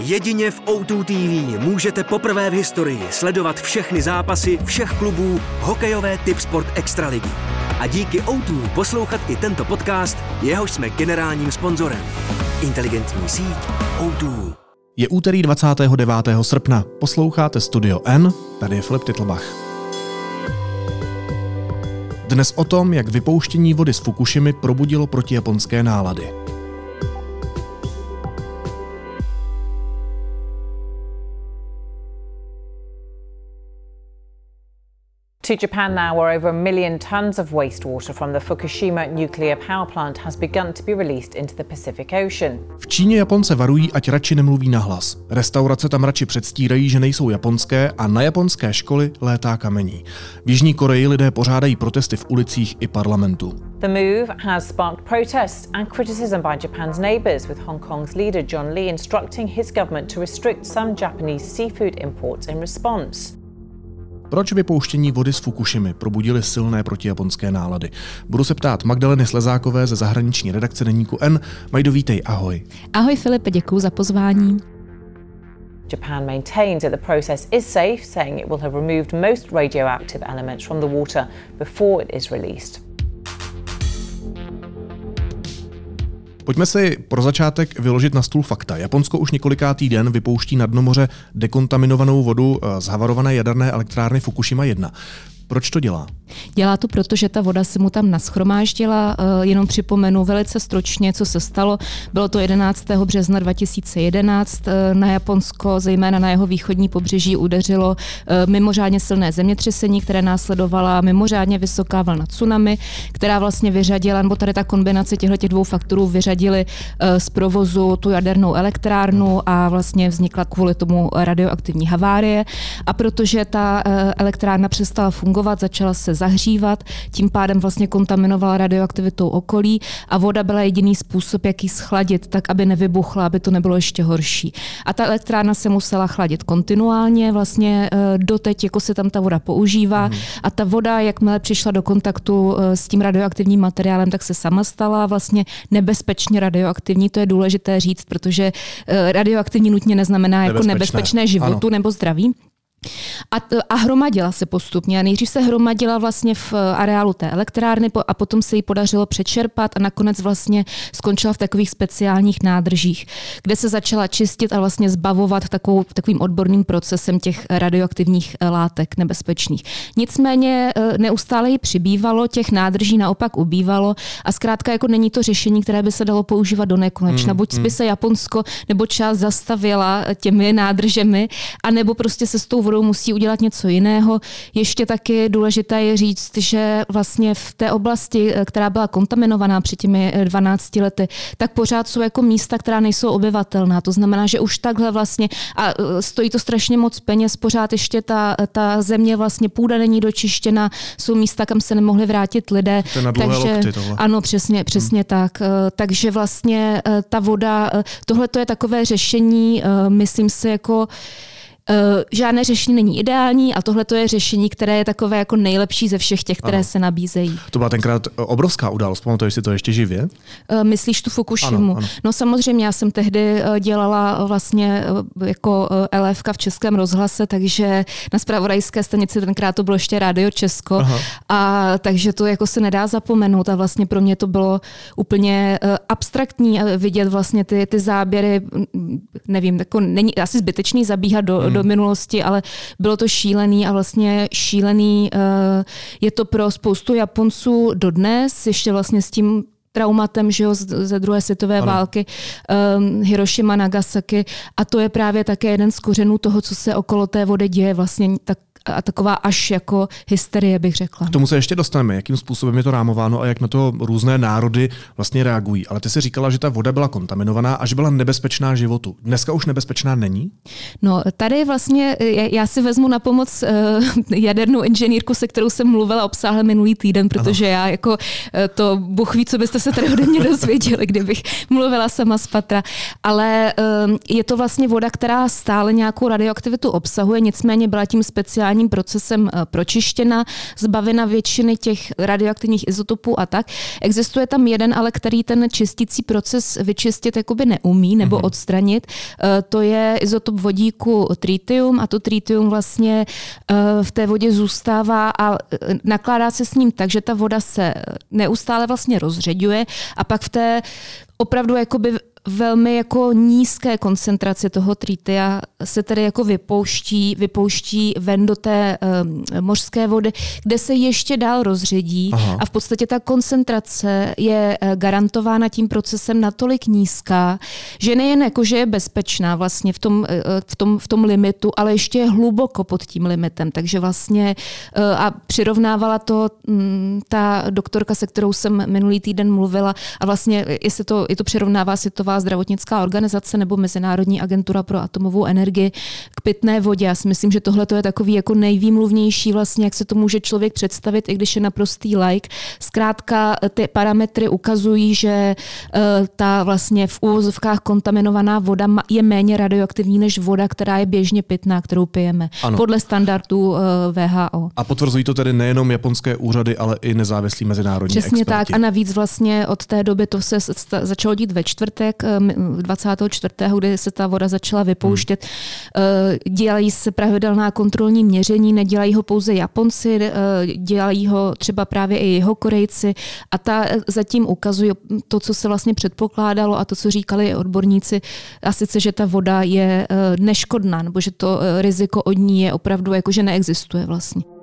Jedině v O2 TV můžete poprvé v historii sledovat všechny zápasy všech klubů hokejové typ sport extraligy. A díky O2 poslouchat i tento podcast, jehož jsme generálním sponzorem. Inteligentní síť O2. Je úterý 29. srpna. Posloucháte Studio N, tady je Filip Titlbach. Dnes o tom, jak vypouštění vody z Fukushimy probudilo protijaponské nálady. To Japan now, where over a million tons of wastewater from the Fukushima nuclear power plant has begun to be released into the Pacific Ocean. V Číně Japonce varují, ať radši nemluví nahlas. Restaurace tam radši předstírají, že nejsou japonské a na japonské školy létá kamení. V Jižní Koreji lidé pořádají protesty v ulicích i parlamentu. The move has sparked protests and criticism by Japan's neighbours, with Hong Kong's leader John Lee instructing his government to restrict some Japanese seafood imports in response. Proč vypouštění vody z Fukushimy probudily silné protijaponské nálady? Budu se ptát Magdaleny Slezákové ze zahraniční redakce Deníku N. Majdo, vítej, ahoj. Ahoj Filipe, děkuji za pozvání. Japan maintains that the process is safe, saying it will have removed most radioactive elements from the water before it is released. Pojďme si pro začátek vyložit na stůl fakta. Japonsko už několikátý den vypouští na dno moře dekontaminovanou vodu z havarované jaderné elektrárny Fukushima 1. Proč to dělá? Dělá to proto, že ta voda se mu tam naschromáždila. Eh, jenom připomenu velice stručně, co se stalo. Bylo to 11. března 2011. Eh, na Japonsko, zejména na jeho východní pobřeží, udeřilo eh, mimořádně silné zemětřesení, které následovala mimořádně vysoká vlna tsunami, která vlastně vyřadila, nebo tady ta kombinace těchto dvou faktorů vyřadili z provozu tu jadernou elektrárnu a vlastně vznikla kvůli tomu radioaktivní havárie. A protože ta elektrárna přestala fungovat, začala se zahřívat, tím pádem vlastně kontaminovala radioaktivitou okolí a voda byla jediný způsob, jak ji schladit, tak aby nevybuchla, aby to nebylo ještě horší. A ta elektrárna se musela chladit kontinuálně, vlastně eh, doteď, jako se tam ta voda používá mm. a ta voda, jakmile přišla do kontaktu eh, s tím radioaktivním materiálem, tak se sama stala vlastně nebezpečně radioaktivní, to je důležité říct, protože eh, radioaktivní nutně neznamená jako nebezpečné, nebezpečné životu ano. nebo zdraví. A, a hromadila se postupně. A nejdřív se hromadila vlastně v eh, areálu té elektrárny a potom se jí podařilo přečerpat a nakonec vlastně skončila v takových speciálních nádržích, kde se začala čistit a vlastně zbavovat takovou, takovým odborným procesem těch radioaktivních eh, látek nebezpečných. Nicméně eh, neustále jí přibývalo, těch nádrží naopak ubývalo a zkrátka jako není to řešení, které by se dalo používat do nekonečna. Hmm, Buď hmm. by se Japonsko nebo část zastavila těmi nádržemi, anebo prostě se s tou vodou musí udělat něco jiného. Ještě taky důležité je říct, že vlastně v té oblasti, eh, která byla kontaminovaná před těmi 12 eh, lety, tak pořád jsou jako místa, která nejsou obyvatelná. To znamená, že už takhle vlastně, a eh, stojí to strašně moc peněz, pořád ještě ta, ta země vlastně půda není dočištěna, jsou místa, kam se nemohli vrátit lidé. To na takže, lokty, tohle. Ano, přesně, přesně hmm. tak. Takže vlastně ta voda, tohle to je takové řešení, myslím si, jako žádné řešení není ideální a tohle to je řešení, které je takové jako nejlepší ze všech těch, které ano. se nabízejí. To byla tenkrát obrovská událost, pamatuješ si to ještě živě? Uh, myslíš tu Fukushimu? Ano, ano. No samozřejmě, já jsem tehdy dělala vlastně jako LFK v Českém rozhlase, takže na spravodajské stanici tenkrát to bylo ještě Rádio Česko Aha. a takže to jako se nedá zapomenout a vlastně pro mě to bylo úplně abstraktní vidět vlastně ty, ty záběry, nevím, jako není asi zbytečný zabíhat do, hmm. do minulosti, ale bylo to šílený a vlastně šílený uh, je to pro spoustu Japonců dodnes, ještě vlastně s tím traumatem že jo, ze druhé světové ano. války um, Hiroshima, Nagasaki a to je právě také jeden z kořenů toho, co se okolo té vody děje, vlastně tak a taková až jako hysterie, bych řekla. K tomu se ještě dostaneme, jakým způsobem je to rámováno a jak na to různé národy vlastně reagují. Ale ty si říkala, že ta voda byla kontaminovaná a že byla nebezpečná životu. Dneska už nebezpečná není? No, tady vlastně já si vezmu na pomoc uh, jadernou inženýrku, se kterou jsem mluvila obsáhle minulý týden, protože ano. já jako uh, to Bůh ví, co byste se tady ode mě dozvěděli, kdybych mluvila sama z patra. Ale uh, je to vlastně voda, která stále nějakou radioaktivitu obsahuje, nicméně byla tím speciální speciálním procesem pročištěna, zbavena většiny těch radioaktivních izotopů a tak. Existuje tam jeden, ale který ten čistící proces vyčistit jakoby neumí nebo mm-hmm. odstranit. To je izotop vodíku tritium a to tritium vlastně v té vodě zůstává a nakládá se s ním tak, že ta voda se neustále vlastně rozředuje a pak v té opravdu jakoby velmi jako nízké koncentrace toho tritia se tedy jako vypouští, vypouští ven do té um, mořské vody, kde se ještě dál rozředí Aha. a v podstatě ta koncentrace je eh, garantována tím procesem natolik nízká, že nejen jako, že je bezpečná vlastně v tom, eh, v tom, v tom limitu, ale ještě je hluboko pod tím limitem. Takže vlastně a přirovnávala to um, ta doktorka, se kterou jsem minulý týden mluvila a vlastně jestli to, je to přirovnává to Světová zdravotnická organizace nebo Mezinárodní agentura pro atomovou energii k pitné vodě. Já si myslím, že tohle je takový jako nejvýmluvnější vlastně, jak se to může člověk představit, i když je naprostý like. Zkrátka ty parametry ukazují, že uh, ta vlastně v úvozovkách kontaminovaná voda je méně radioaktivní než voda, která je běžně pitná, kterou pijeme. Ano. Podle standardů eh, VHO. A potvrzují to tedy nejenom japonské úřady, ale i nezávislí mezinárodní Přesně experti. tak. A navíc vlastně od té doby to se začalo dít ve čtvrtek, 24. kdy se ta voda začala vypouštět. Hmm. Dělají se pravidelná kontrolní měření, nedělají ho pouze Japonci, eh, dělají ho třeba právě i jeho Korejci a ta eh, zatím ukazuje to, co se vlastně předpokládalo a to, co říkali odborníci, a sice, že ta voda je neškodná, nebo že to riziko od ní je opravdu jako, že neexistuje vlastně.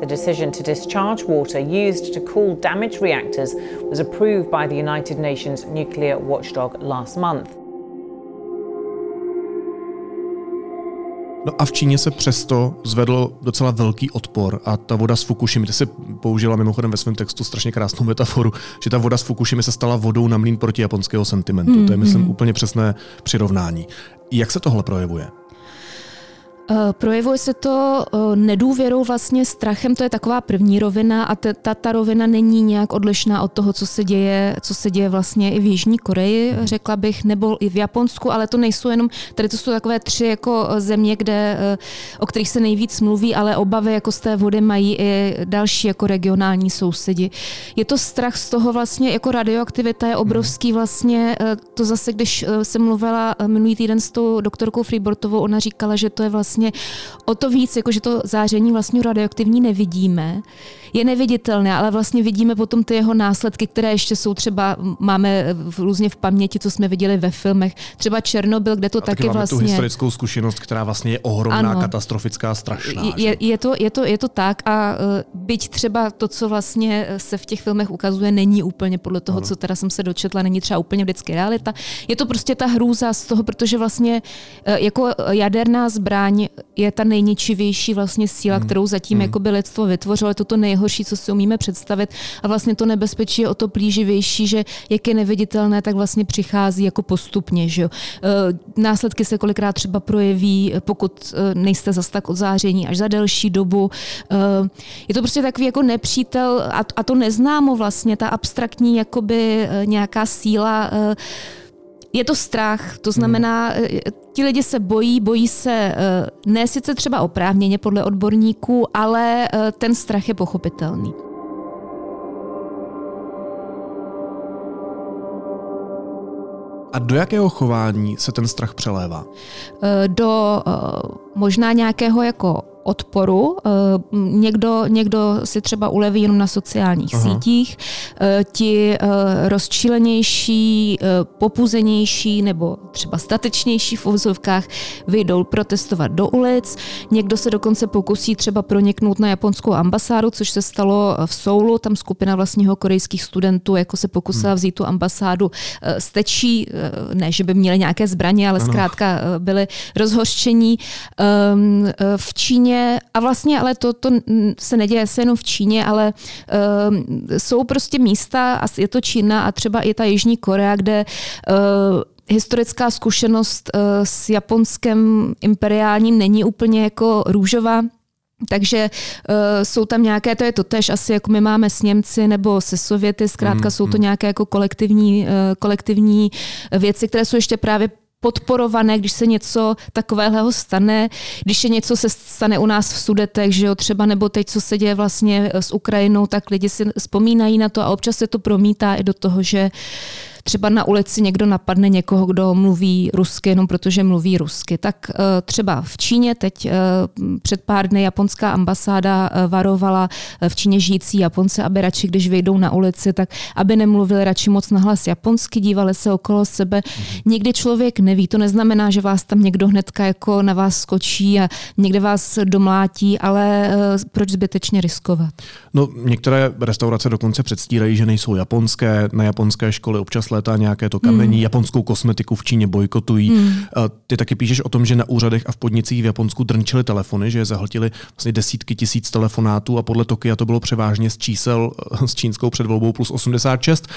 The decision to discharge water used to cool damaged reactors was approved by the United Nations nuclear watchdog last month. No a v Číně se přesto zvedl docela velký odpor a ta voda z Fukushimy, ty se použila mimochodem ve svém textu strašně krásnou metaforu, že ta voda z Fukushimy se stala vodou na mlín proti japonského sentimentu. Mm, to je, myslím, mm. úplně přesné přirovnání. Jak se tohle projevuje? Eh, projevuje se to eh, nedůvěrou, vlastně strachem, to je taková první rovina a ta, ta rovina není nějak odlišná od toho, co se děje, co se děje vlastně i v Jižní Koreji, řekla bych, nebo i v Japonsku, ale to nejsou jenom, tady to jsou takové tři jako eh, země, kde, o kterých se nejvíc mluví, ale obavy jako z té vody mají i další jako regionální sousedi. Je to strach z toho vlastně, jako radioaktivita je obrovský mhm. vlastně, to zase, když jsem mluvila minulý týden s tou doktorkou Freebortovou, ona říkala, že to je vlastně vlastně o to víc, jako že to záření vlastně radioaktivní nevidíme, je neviditelné, ale vlastně vidíme potom ty jeho následky, které ještě jsou třeba, máme v, různě v paměti, co jsme viděli ve filmech. Třeba Černobyl, kde to a taky, taky máme vlastně... tu historickou zkušenost, která vlastně je ohromná, ano, katastrofická, strašná. Je, je, to, je, to, je to tak a uh, byť třeba to, co vlastně se v těch filmech ukazuje, není úplně podle toho, ano. co teda jsem se dočetla, není třeba úplně vždycky realita. Je to prostě ta hrůza z toho, protože vlastně uh, jako jaderná zbraň je ta nejničivější vlastně síla, hmm. kterou zatím hmm. jako by lidstvo vytvořilo. Je to to nejhorší, co si umíme představit. A vlastně to nebezpečí je o to plíživější, že jak je neviditelné, tak vlastně přichází jako postupně. Že jo? E, následky se kolikrát třeba projeví, pokud e, nejste zas tak od záření, až za delší dobu. E, je to prostě takový jako nepřítel a to neznámo vlastně, ta abstraktní jakoby nějaká síla je to strach, to znamená, hmm. ti lidi se bojí, bojí se eh, ne sice třeba oprávněně podle odborníků, ale eh, ten strach je pochopitelný. A do jakého chování se ten strach přelévá? Do možná nějakého jako odporu. Eh, někdo, někdo si třeba uleví jenom na sociálních Aha. sítích, eh, ti eh, rozčílenější, popuzenější nebo třeba statečnější v uvozovkách vyjdou protestovat do ulic. Někdo se dokonce pokusí třeba proniknout na japonskou ambasádu, což se stalo v Soulu. Tam skupina vlastního korejských studentů jako se pokusila hmm. vzít tu ambasádu stečí, ne, že by měli nějaké zbraně, ale ano. zkrátka byli rozhořčení. Ehm, v Číně Číně, a vlastně ale to, to se neděje se jenom v Číně, ale uh, jsou prostě místa, a je to Čína a třeba i ta Jižní Korea, kde uh, historická zkušenost uh, s Japonskem imperiálním není úplně jako růžová. Takže uh, jsou tam nějaké, to je to tež asi jako my máme s Němci nebo se Sověty, zkrátka mm, jsou to mm. nějaké jako kolektivní, uh, kolektivní věci, které jsou ještě právě podporované, když se něco takového stane, když je něco se stane u nás v Sudetech, že jo, třeba nebo teď, co se děje vlastně s Ukrajinou, tak lidi si vzpomínají na to a občas se to promítá i do toho, že třeba na ulici někdo napadne někoho, kdo mluví rusky, jenom protože mluví rusky. Tak eh, třeba v Číně teď eh, před pár dny japonská ambasáda eh, varovala v Číně žijící Japonce, aby radši, když vyjdou na ulici, tak aby nemluvili radši moc nahlas japonsky, dívali se okolo sebe. Mhm. Někdy člověk neví, to neznamená, že vás tam někdo hnedka jako na vás skočí a někde vás domlátí, ale proč zbytečně riskovat? No, některé restaurace dokonce předstírají, že nejsou japonské, na japonské školy občas létá nějaké to kamení, mm. japonskou kosmetiku v Číně bojkotují. Mm. Ty taky píšeš o tom, že na úřadech a v podnicích v Japonsku drnčily telefony, že je zahltili vlastně desítky tisíc telefonátů a podle Tokia to bylo převážně z čísel s čínskou předvolbou plus 86.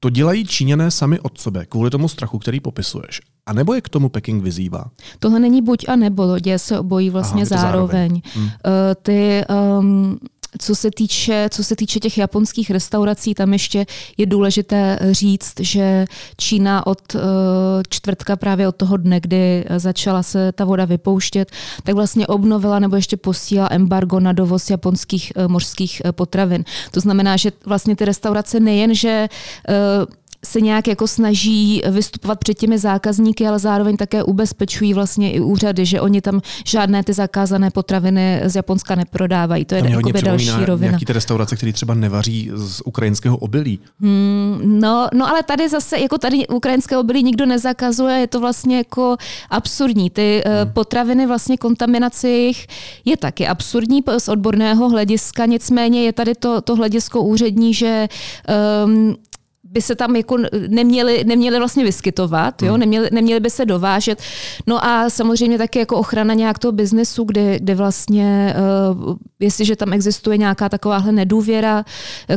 To dělají Číňané sami od sebe, kvůli tomu strachu, který popisuješ. A nebo je k tomu Peking vyzývá? Tohle není buď a nebo, děje se obojí vlastně Aha, zároveň. zároveň. Hmm. Uh, ty um, co se týče, co se týče těch japonských restaurací, tam ještě je důležité říct, že Čína od uh, čtvrtka právě od toho dne, kdy začala se ta voda vypouštět, tak vlastně obnovila nebo ještě posílala embargo na dovoz japonských uh, mořských uh, potravin. To znamená, že vlastně ty restaurace nejen, že se nějak jako snaží vystupovat před těmi zákazníky, ale zároveň také ubezpečují vlastně i úřady, že oni tam žádné ty zakázané potraviny z Japonska neprodávají. To je jako další rovina. Nějaký ty restaurace, které třeba nevaří z ukrajinského obilí. Hmm, no, no, ale tady zase, jako tady ukrajinské obilí nikdo nezakazuje, je to vlastně jako absurdní. Ty eh, hmm. potraviny, vlastně kontaminace jejich je taky absurdní z odborného hlediska, nicméně je tady to, to hledisko úřední, že um, by se tam jako neměli, neměli vlastně vyskytovat, jo? Hmm. Neměli, neměli by se dovážet. No a samozřejmě taky jako ochrana nějak toho biznesu, kde, kde vlastně, uh, jestliže tam existuje nějaká takováhle nedůvěra,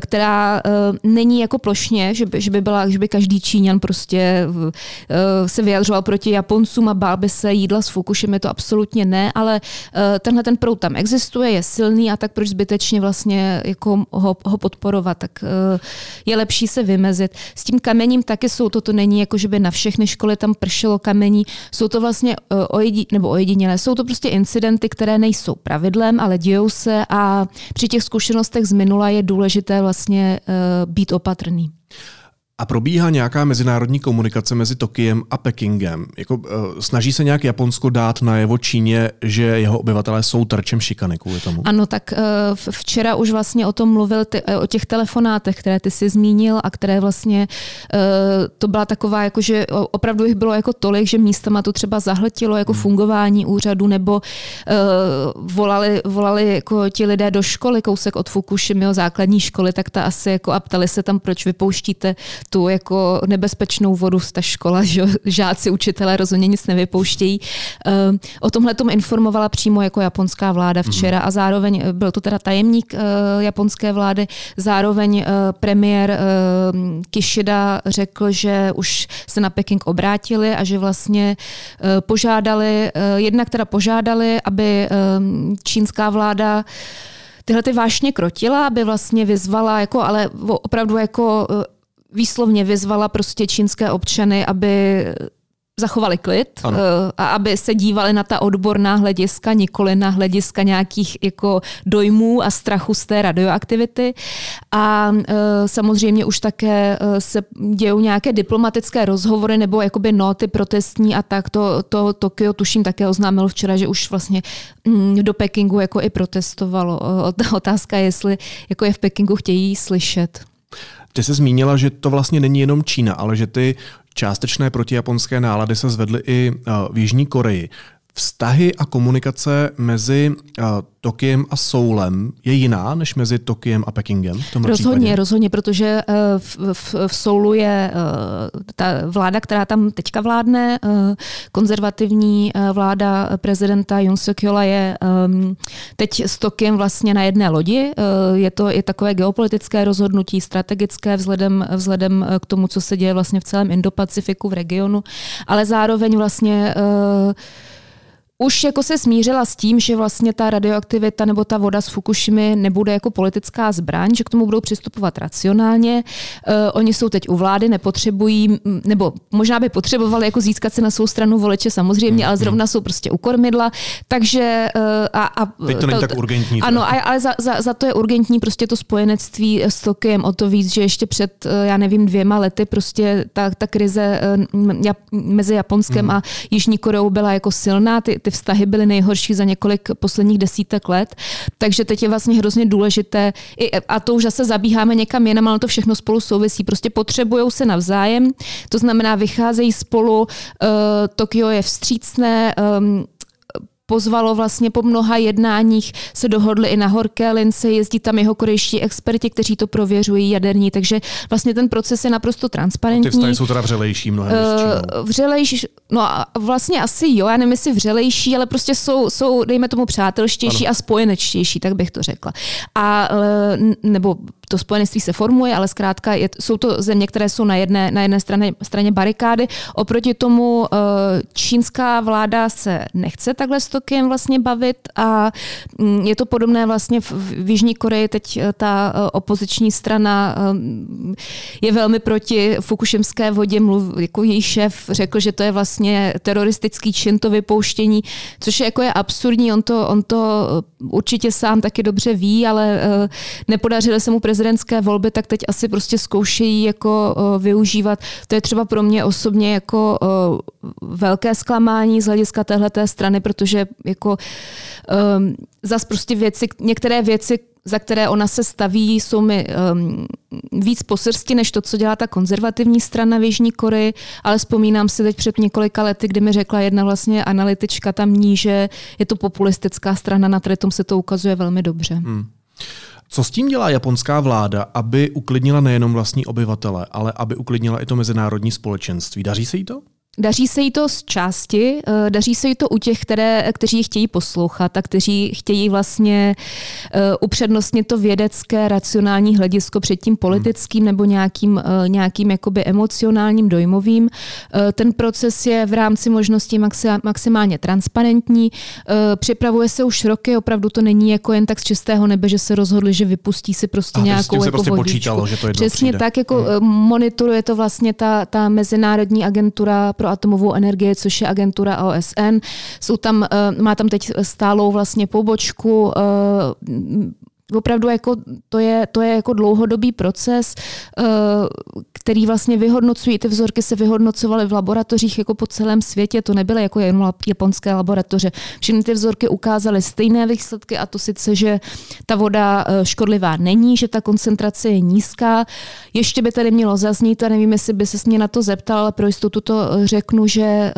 která uh, není jako plošně, že by, že by byla, že by každý Číňan prostě uh, se vyjadřoval proti Japoncům a bál by se jídla s Fukushima, to absolutně ne, ale uh, tenhle ten proud tam existuje, je silný a tak proč zbytečně vlastně jako ho, ho podporovat, tak uh, je lepší se vymezit vysvětlit. S tím kamením taky jsou to, to není jako, že by na všechny školy tam pršelo kamení, jsou to vlastně uh, ojedi, nebo ojedinělé, jsou to prostě incidenty, které nejsou pravidlem, ale dějou se a při těch zkušenostech z minula je důležité vlastně uh, být opatrný. A probíhá nějaká mezinárodní komunikace mezi Tokiem a Pekingem? Jako, uh, snaží se nějak Japonsko dát na jeho Číně, že jeho obyvatelé jsou terčem šikany kvůli tomu? Ano, tak uh, včera už vlastně o tom mluvil, ty, uh, o těch telefonátech, které ty si zmínil a které vlastně, uh, to byla taková, jako, že opravdu jich bylo jako tolik, že místama to třeba zahltilo jako hmm. fungování úřadu, nebo uh, volali, volali jako ti lidé do školy, kousek od Fukushimy, základní školy, tak ta asi jako a ptali se tam, proč vypouštíte tu jako nebezpečnou vodu z ta škola, že žáci, učitelé rozhodně nic nevypouštějí. Ehm, o tomhle tom informovala přímo jako japonská vláda včera mhm. a zároveň eh, byl to teda tajemník eh, japonské vlády, zároveň eh, premiér Kishida řekl, že už se na Peking obrátili a že vlastně požádali, jednak teda požádali, aby ehm, čínská vláda tyhle ty vášně krotila, aby vlastně vyzvala, jako, ale opravdu jako výslovně vyzvala prostě čínské občany, aby zachovali klid ano. Eh, a aby se dívali na ta odborná hlediska, nikoli na hlediska nějakých jako dojmů a strachu z té radioaktivity. A e, samozřejmě už také eh, se dějou nějaké diplomatické rozhovory nebo jakoby noty protestní a tak. To, to Tokio tuším také oznámilo včera, že už vlastně mm, do Pekingu jako i protestovalo. Otázka je, jestli jako je v Pekingu chtějí slyšet. Ty jsi zmínila, že to vlastně není jenom Čína, ale že ty částečné protijaponské nálady se zvedly i eh, v Jižní Koreji vztahy a komunikace mezi uh, Tokiem a Soulem je jiná než mezi Tokiem a Pekingem? V tom rozhodně, případě? rozhodně, protože uh, v, v, v Soulu je uh, ta vláda, která tam teďka vládne, konzervativní vláda prezidenta Yoon suk je um, teď s Tokiem vlastně na jedné lodi. Je to je takové geopolitické rozhodnutí, strategické vzhledem, vzhledem k tomu, co se děje vlastně v celém Indo-Pacifiku v regionu, ale zároveň vlastně uh, už jako se smířila s tím, že vlastně ta radioaktivita nebo ta voda z Fukushimy nebude jako politická zbraň, že k tomu budou přistupovat racionálně. Uh, oni jsou teď u vlády, nepotřebují, nebo možná by potřebovali jako získat se na svou stranu voliče samozřejmě, ale zrovna jsou prostě u kormidla. Takže uh, a, a teď to není tak urgentní. Ano, a, ale za, za, za to je urgentní prostě to spojenectví s Tokiem o to víc, že ještě před, uh, já nevím, dvěma lety prostě ta, ta krize mezi Japonskem mm. a Jižní Koreou byla jako silná. Ty, ty ty vztahy byly nejhorší za několik posledních desítek let. Takže teď je vlastně hrozně důležité, a to už zase zabíháme někam jinam, ale to všechno spolu souvisí. Prostě potřebují se navzájem, to znamená, vycházejí spolu, uh, Tokio je vstřícné, um, pozvalo vlastně po mnoha jednáních, se dohodli i na horké lince, jezdí tam jeho korejští experti, kteří to prověřují jaderní, takže vlastně ten proces je naprosto transparentní. A ty vztahy jsou teda vřelejší mnohem uh, Vřelejší, no a vlastně asi jo, já nevím, jestli vřelejší, ale prostě jsou, jsou dejme tomu přátelštější ano. a spojenečtější, tak bych to řekla. A nebo to spojenství se formuje, ale zkrátka je, jsou to země, které jsou na jedné, na jedné straně, straně barikády. Oproti tomu eh, čínská vláda se nechce takhle s Tokiem vlastně bavit a mm, je to podobné vlastně v, v Jižní Koreji. Teď eh, ta eh, opoziční strana je velmi proti fukušimské vodě. Mluv, jako její šéf řekl, že to je vlastně teroristický čin to vypouštění, což je jako je absurdní. On to, on to určitě sám taky dobře ví, ale nepodařilo se mu prezident prezidentské volby, tak teď asi prostě zkoušejí jako uh, využívat. To je třeba pro mě osobně jako uh, velké zklamání z hlediska téhleté strany, protože jako um, zas prostě věci, některé věci, za které ona se staví, jsou mi um, víc po srsti, než to, co dělá ta konzervativní strana v Jižní Koreji, ale vzpomínám si teď před několika lety, kdy mi řekla jedna vlastně analytička tamní, že je to populistická strana, na tom se to ukazuje velmi dobře. Hmm. Co s tím dělá japonská vláda, aby uklidnila nejenom vlastní obyvatele, ale aby uklidnila i to mezinárodní společenství? Daří se jí to? Daří se jí to z části, eh, daří se jí to u těch, které, kteří chtějí poslouchat a kteří chtějí vlastně uh, upřednostnit to vědecké, racionální hledisko před tím politickým nebo nějakým, uh, nějakým jakoby emocionálním, dojmovým. Ten proces je v rámci možností maxi- maximálně transparentní, připravuje se už roky, opravdu to není jako jen tak z čistého nebe, že se rozhodli, že vypustí si prostě a nějakou jako prostě počítalo, že to Přesně přijde. tak, jako hmm. monitoruje to vlastně ta, ta mezinárodní agentura pro atomovou energii, což je agentura OSN. Jsou tam, eh, má tam teď stálou vlastně pobočku eh, opravdu jako to je, to je jako dlouhodobý proces, eh, který vlastně vyhodnocují, ty vzorky se vyhodnocovaly v laboratořích jako po celém světě, to nebyly jako jen japonské laboratoře. Všechny ty vzorky ukázaly stejné výsledky a to sice, že ta voda škodlivá není, že ta koncentrace je nízká. Ještě by tady mělo zaznít, a nevím, jestli by se mě na to zeptal, ale pro jistotu to řeknu, že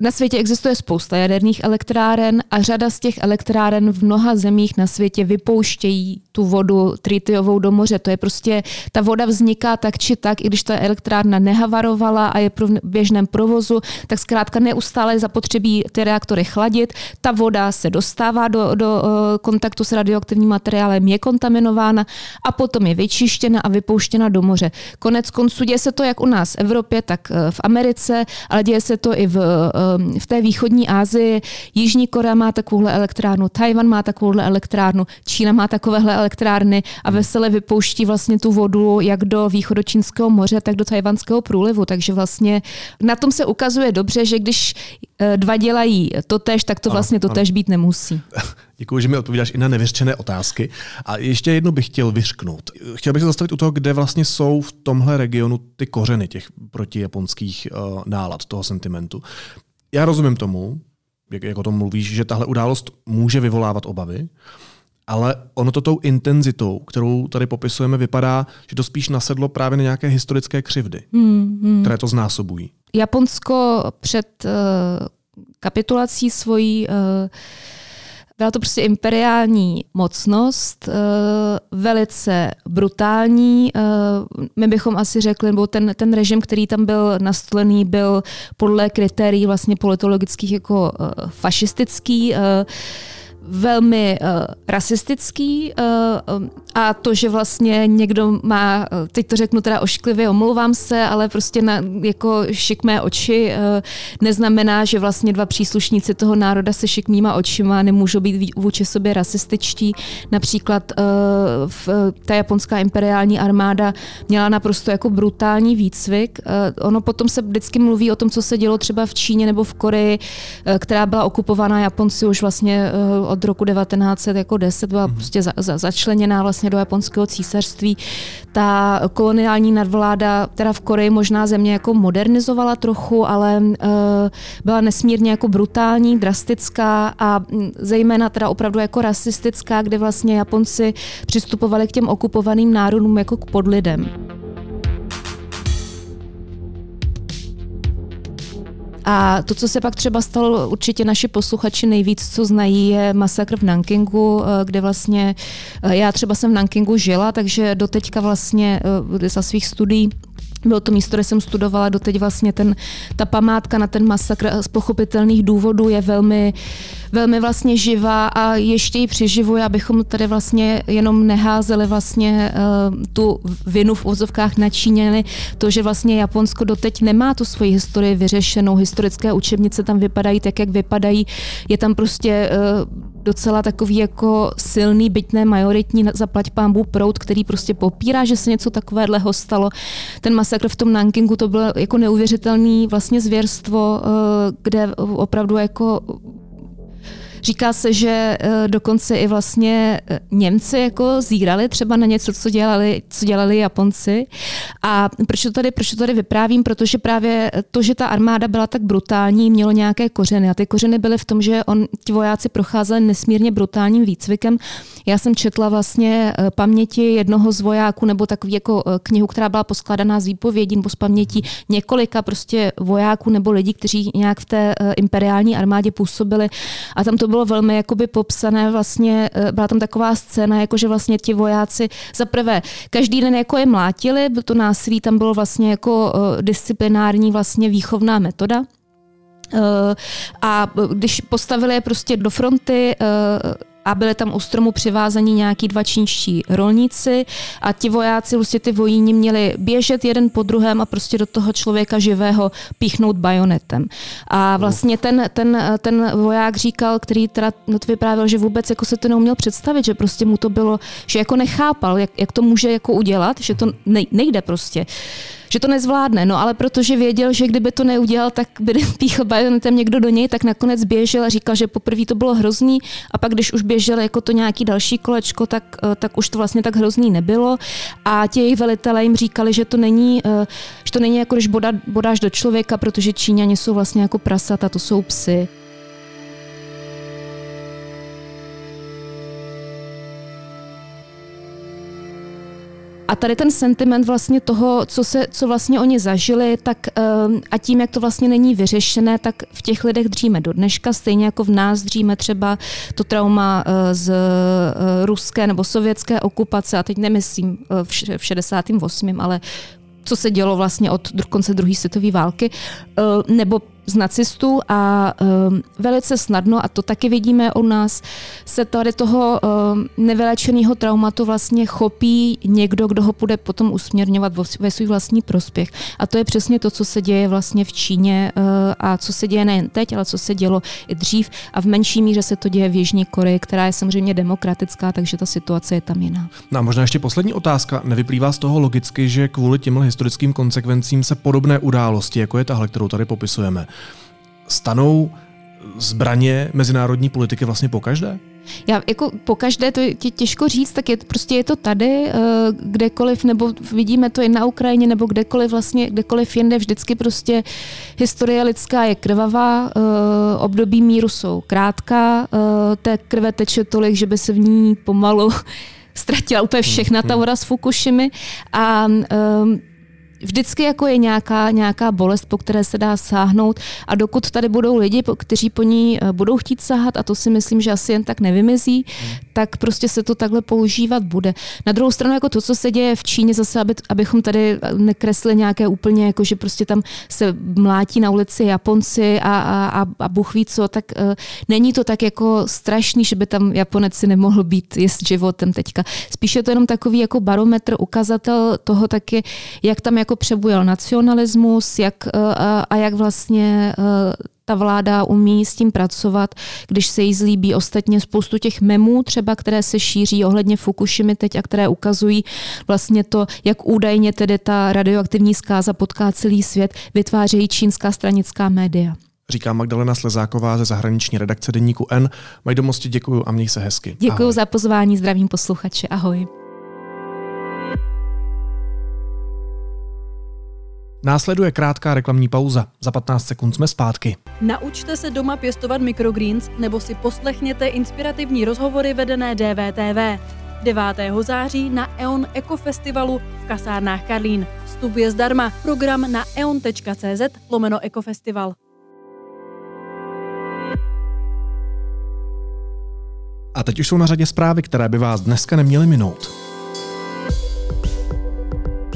na světě existuje spousta jaderných elektráren a řada z těch elektráren v mnoha zemích na světě vypouštějí tu vodu tritiovou do moře. To je prostě, ta voda vzniká tak či tak, i když ta elektrárna nehavarovala a je v běžném provozu, tak zkrátka neustále zapotřebí ty reaktory chladit. Ta voda se dostává do, do eh, kontaktu s radioaktivním materiálem, je kontaminována a potom je vyčištěna a vypouštěna do moře. Konec konců děje se to jak u nás v Evropě, tak eh, v Americe, ale děje se to i v eh, v té východní Asii. Jižní Korea má takovouhle elektrárnu, Tajvan má takovouhle elektrárnu, Čína má takovéhle elektrárny a vesele vypouští vlastně tu vodu jak do východočínského moře, tak do tajvanského průlivu. Takže vlastně na tom se ukazuje dobře, že když eh, dva dělají to tež, tak to vlastně to tež být nemusí. Děkuji, že mi odpovídáš i na nevyřčené otázky. A ještě jednu bych chtěl vyřknout. Chtěl bych se zastavit u toho, kde vlastně jsou v tomhle regionu ty kořeny těch protijaponských uh, nálad, toho sentimentu já rozumím tomu, jak, jak o tom mluvíš, že tahle událost může vyvolávat obavy, ale ono to tou intenzitou, kterou tady popisujeme, vypadá, že to spíš nasedlo právě na nějaké historické křivdy, hmm, hmm. které to znásobují. Japonsko před uh, kapitulací svojí uh, byla to prostě imperiální mocnost, eh, velice brutální. Eh, my bychom asi řekli, nebo ten, ten režim, který tam byl nastolený, byl podle kritérií vlastně politologických jako eh, fašistický velmi uh, rasistický uh, a to, že vlastně někdo má, teď to řeknu teda ošklivě, omlouvám se, ale prostě na jako šikmé oči uh, neznamená, že vlastně dva příslušníci toho národa se šikmýma očima nemůžou být vůči sobě rasističtí. Například uh, v, ta japonská imperiální armáda měla naprosto jako brutální výcvik. Uh, ono potom se vždycky mluví o tom, co se dělo třeba v Číně nebo v Koreji, uh, která byla okupovaná Japonci už vlastně uh, od roku 1910 byla mm-hmm. prostě za, za, začleněná vlastně do japonského císařství. Ta koloniální nadvláda, teda v Koreji možná země jako modernizovala trochu, ale uh, byla nesmírně jako brutální, drastická a mm, zejména teda opravdu jako rasistická, kde vlastně Japonci přistupovali k těm okupovaným národům jako k podlidem. A to, co se pak třeba stalo, určitě naši posluchači nejvíc, co znají, je masakr v Nankingu, eh, kde vlastně eh, já třeba jsem v Nankingu žila, takže doteďka vlastně eh, za svých studií bylo to místo, kde jsem studovala, doteď vlastně ten, ta památka na ten masakr z pochopitelných důvodů je velmi, velmi vlastně živá a ještě ji přiživuje, abychom tady vlastně jenom neházeli vlastně uh, tu vinu v úzovkách na to, že vlastně Japonsko doteď nemá tu svoji historii vyřešenou, historické učebnice tam vypadají tak, jak vypadají, je tam prostě uh, docela takový jako silný, bytné majoritní zaplať pámbu prout, který prostě popírá, že se něco takového stalo. Ten masakr v tom Nankingu to bylo jako neuvěřitelný vlastně zvěrstvo, eh, kde opravdu jako Říká se, že eh, dokonce i vlastně eh, Němci jako zírali třeba na něco, co dělali, co dělali Japonci. A proč to, tady, proč to tady vyprávím? Protože právě to, že ta armáda byla tak brutální, mělo nějaké kořeny. A ty kořeny byly v tom, že on, ti vojáci procházeli nesmírně brutálním výcvikem. Já jsem četla vlastně eh, paměti jednoho z vojáků, nebo takový jako knihu, která byla poskládaná z výpovědí nebo z paměti několika prostě vojáků nebo lidí, kteří nějak v té imperiální armádě působili. A tam to velmi jakoby popsané vlastně, eh, byla tam taková scéna, jako že vlastně ti vojáci za prvé každý den jako je mlátili, to násilí, tam bylo vlastně jako eh, disciplinární vlastně výchovná metoda. Eh, a když postavili je prostě do fronty, a byly tam u stromu přivázaní nějaký dva čínští rolníci a ti vojáci, prostě ty vojíni měli běžet jeden po druhém a prostě do toho člověka živého píchnout bajonetem. A vlastně ten, ten, ten voják říkal, který teda no to vyprávěl, že vůbec jako se to neuměl představit, že prostě mu to bylo, že jako nechápal, jak, jak to může jako udělat, že to nejde prostě že to nezvládne. No ale protože věděl, že kdyby to neudělal, tak by píchl bajonetem někdo do něj, tak nakonec běžel a říkal, že poprvé to bylo hrozný a pak když už běžel jako to nějaký další kolečko, tak, eh, tak už to vlastně tak hrozný nebylo. A ti jejich velitelé jim říkali, že to není, eh, že to není jako když bodáš do člověka, protože Číňani jsou vlastně jako prasata, to jsou psy. A tady ten sentiment vlastně toho, co, se, co vlastně oni zažili, tak ehm, a tím, jak to vlastně není vyřešené, tak v těch lidech dříme do dneška, stejně jako v nás dříme třeba to trauma eh, z eh, ruské nebo sovětské okupace, a teď nemyslím eh, v 68., ale co se dělo vlastně od konce druhé světové války, nebo z nacistů a um, velice snadno, a to taky vidíme u nás, se tady toho um, nevylečeného traumatu vlastně chopí někdo, kdo ho bude potom usměrňovat ve svůj vlastní prospěch. A to je přesně to, co se děje vlastně v Číně uh, a co se děje nejen teď, ale co se dělo i dřív a v menší míře se to děje v Jižní Koreji, která je samozřejmě demokratická, takže ta situace je tam jiná. No a možná ještě poslední otázka. Nevyplývá z toho logicky, že kvůli těmhle historickým konsekvencím se podobné události, jako je tahle, kterou tady popisujeme, stanou zbraně mezinárodní politiky vlastně po každé? Já jako po každé to je těžko říct, tak je, prostě je to tady, eh, kdekoliv, nebo vidíme to i na Ukrajině, nebo kdekoliv vlastně, kdekoliv jinde, vždycky prostě historie lidská je krvavá, eh, období míru jsou krátká, eh, té krve teče tolik, že by se v ní pomalu ztratila úplně všechna ta hmm. voda z Fukushimy a vždycky jako je nějaká, nějaká bolest, po které se dá sáhnout a dokud tady budou lidi, kteří po ní eh, budou chtít sahat a to si myslím, že asi jen tak nevymizí, tak prostě se to takhle používat bude. Na druhou stranu jako to, co se děje v Číně, zase, aby, abychom tady nekresli nějaké úplně, jako že prostě tam se mlátí na ulici Japonci a, a, a, a Bůh ví co, tak uh, není to tak jako strašný, že by tam Japonec si nemohl být jest životem teďka. Spíše je to jenom takový jako barometr, ukazatel toho taky, jak tam jako přebujel nacionalismus jak, uh, a jak vlastně uh, ta vláda umí s tím pracovat, když se jí zlíbí ostatně spoustu těch memů třeba, které se šíří ohledně Fukushimy teď a které ukazují vlastně to, jak údajně tedy ta radioaktivní zkáza potká celý svět, vytvářejí čínská stranická média. Říká Magdalena Slezáková ze zahraniční redakce Deníku N. Majdomosti děkuju a měj se hezky. Děkuji za pozvání, zdravím posluchače, ahoj. Následuje krátká reklamní pauza. Za 15 sekund jsme zpátky. Naučte se doma pěstovat microgreens nebo si poslechněte inspirativní rozhovory vedené DVTV. 9. září na EON Eco Festivalu v kasárnách Karlín. Vstup je zdarma. Program na eon.cz lomeno Ecofestival. A teď už jsou na řadě zprávy, které by vás dneska neměly minout.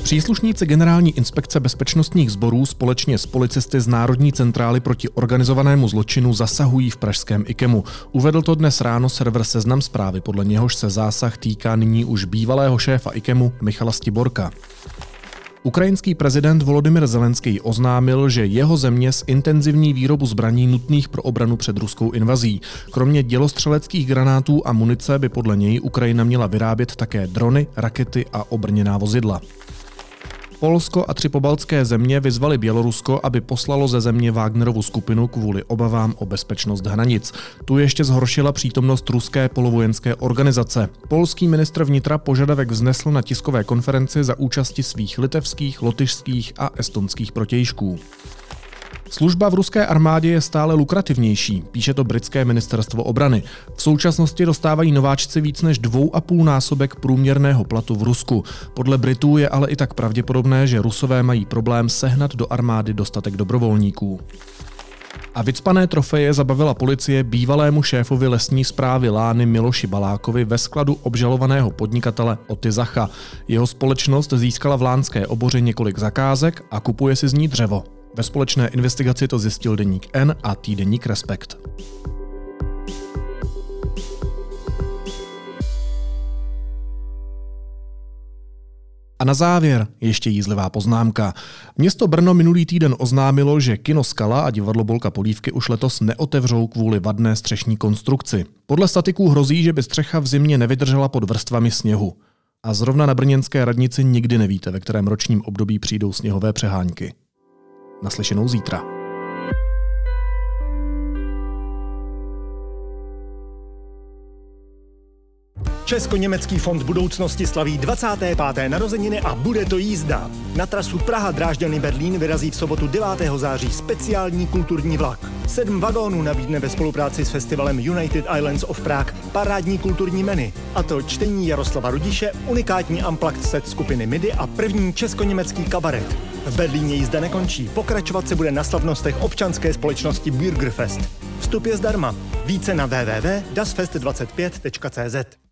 Příslušníci Generální inspekce bezpečnostních sborů společně s policisty z Národní centrály proti organizovanému zločinu zasahují v pražském IKEMu. Uvedl to dnes ráno server Seznam zprávy, podle něhož se zásah týká nyní už bývalého šéfa IKEMu Michala Stiborka. Ukrajinský prezident Volodymyr Zelenský oznámil, že jeho země z intenzivní výrobu zbraní nutných pro obranu před ruskou invazí. Kromě dělostřeleckých granátů a munice by podle něj Ukrajina měla vyrábět také drony, rakety a obrněná vozidla. Polsko a tři pobaltské země vyzvali Bělorusko, aby poslalo ze země Wagnerovu skupinu kvůli obavám o bezpečnost hranic. Tu ještě zhoršila přítomnost ruské polovojenské organizace. Polský ministr vnitra požadavek vznesl na tiskové konferenci za účasti svých litevských, lotyšských a estonských protějšků. Služba v ruské armádě je stále lukrativnější, píše to britské ministerstvo obrany. V současnosti dostávají nováčci víc než dvou a půl násobek průměrného platu v Rusku. Podle Britů je ale i tak pravděpodobné, že Rusové mají problém sehnat do armády dostatek dobrovolníků. A vycpané trofeje zabavila policie bývalému šéfovi lesní zprávy Lány Miloši Balákovi ve skladu obžalovaného podnikatele Oty Zacha. Jeho společnost získala v lánské oboře několik zakázek a kupuje si z ní dřevo. Ve společné investigaci to zjistil deník N a týdeník Respekt. A na závěr ještě jízlivá poznámka. Město Brno minulý týden oznámilo, že kino Skala a divadlo Bolka Polívky už letos neotevřou kvůli vadné střešní konstrukci. Podle statiků hrozí, že by střecha v zimě nevydržela pod vrstvami sněhu. A zrovna na brněnské radnici nikdy nevíte, ve kterém ročním období přijdou sněhové přehánky. Naslyšenou zítra. Česko-německý fond budoucnosti slaví 25. narozeniny a bude to jízda. Na trasu Praha Drážďany Berlín vyrazí v sobotu 9. září speciální kulturní vlak. Sedm vagónů nabídne ve spolupráci s festivalem United Islands of Prague parádní kulturní menu. A to čtení Jaroslava Rudiše, unikátní amplakt set skupiny MIDI a první česko-německý kabaret. V Berlíně jízda nekončí, pokračovat se bude na slavnostech občanské společnosti Bürgerfest. Vstup je zdarma. Více na www.dasfest25.cz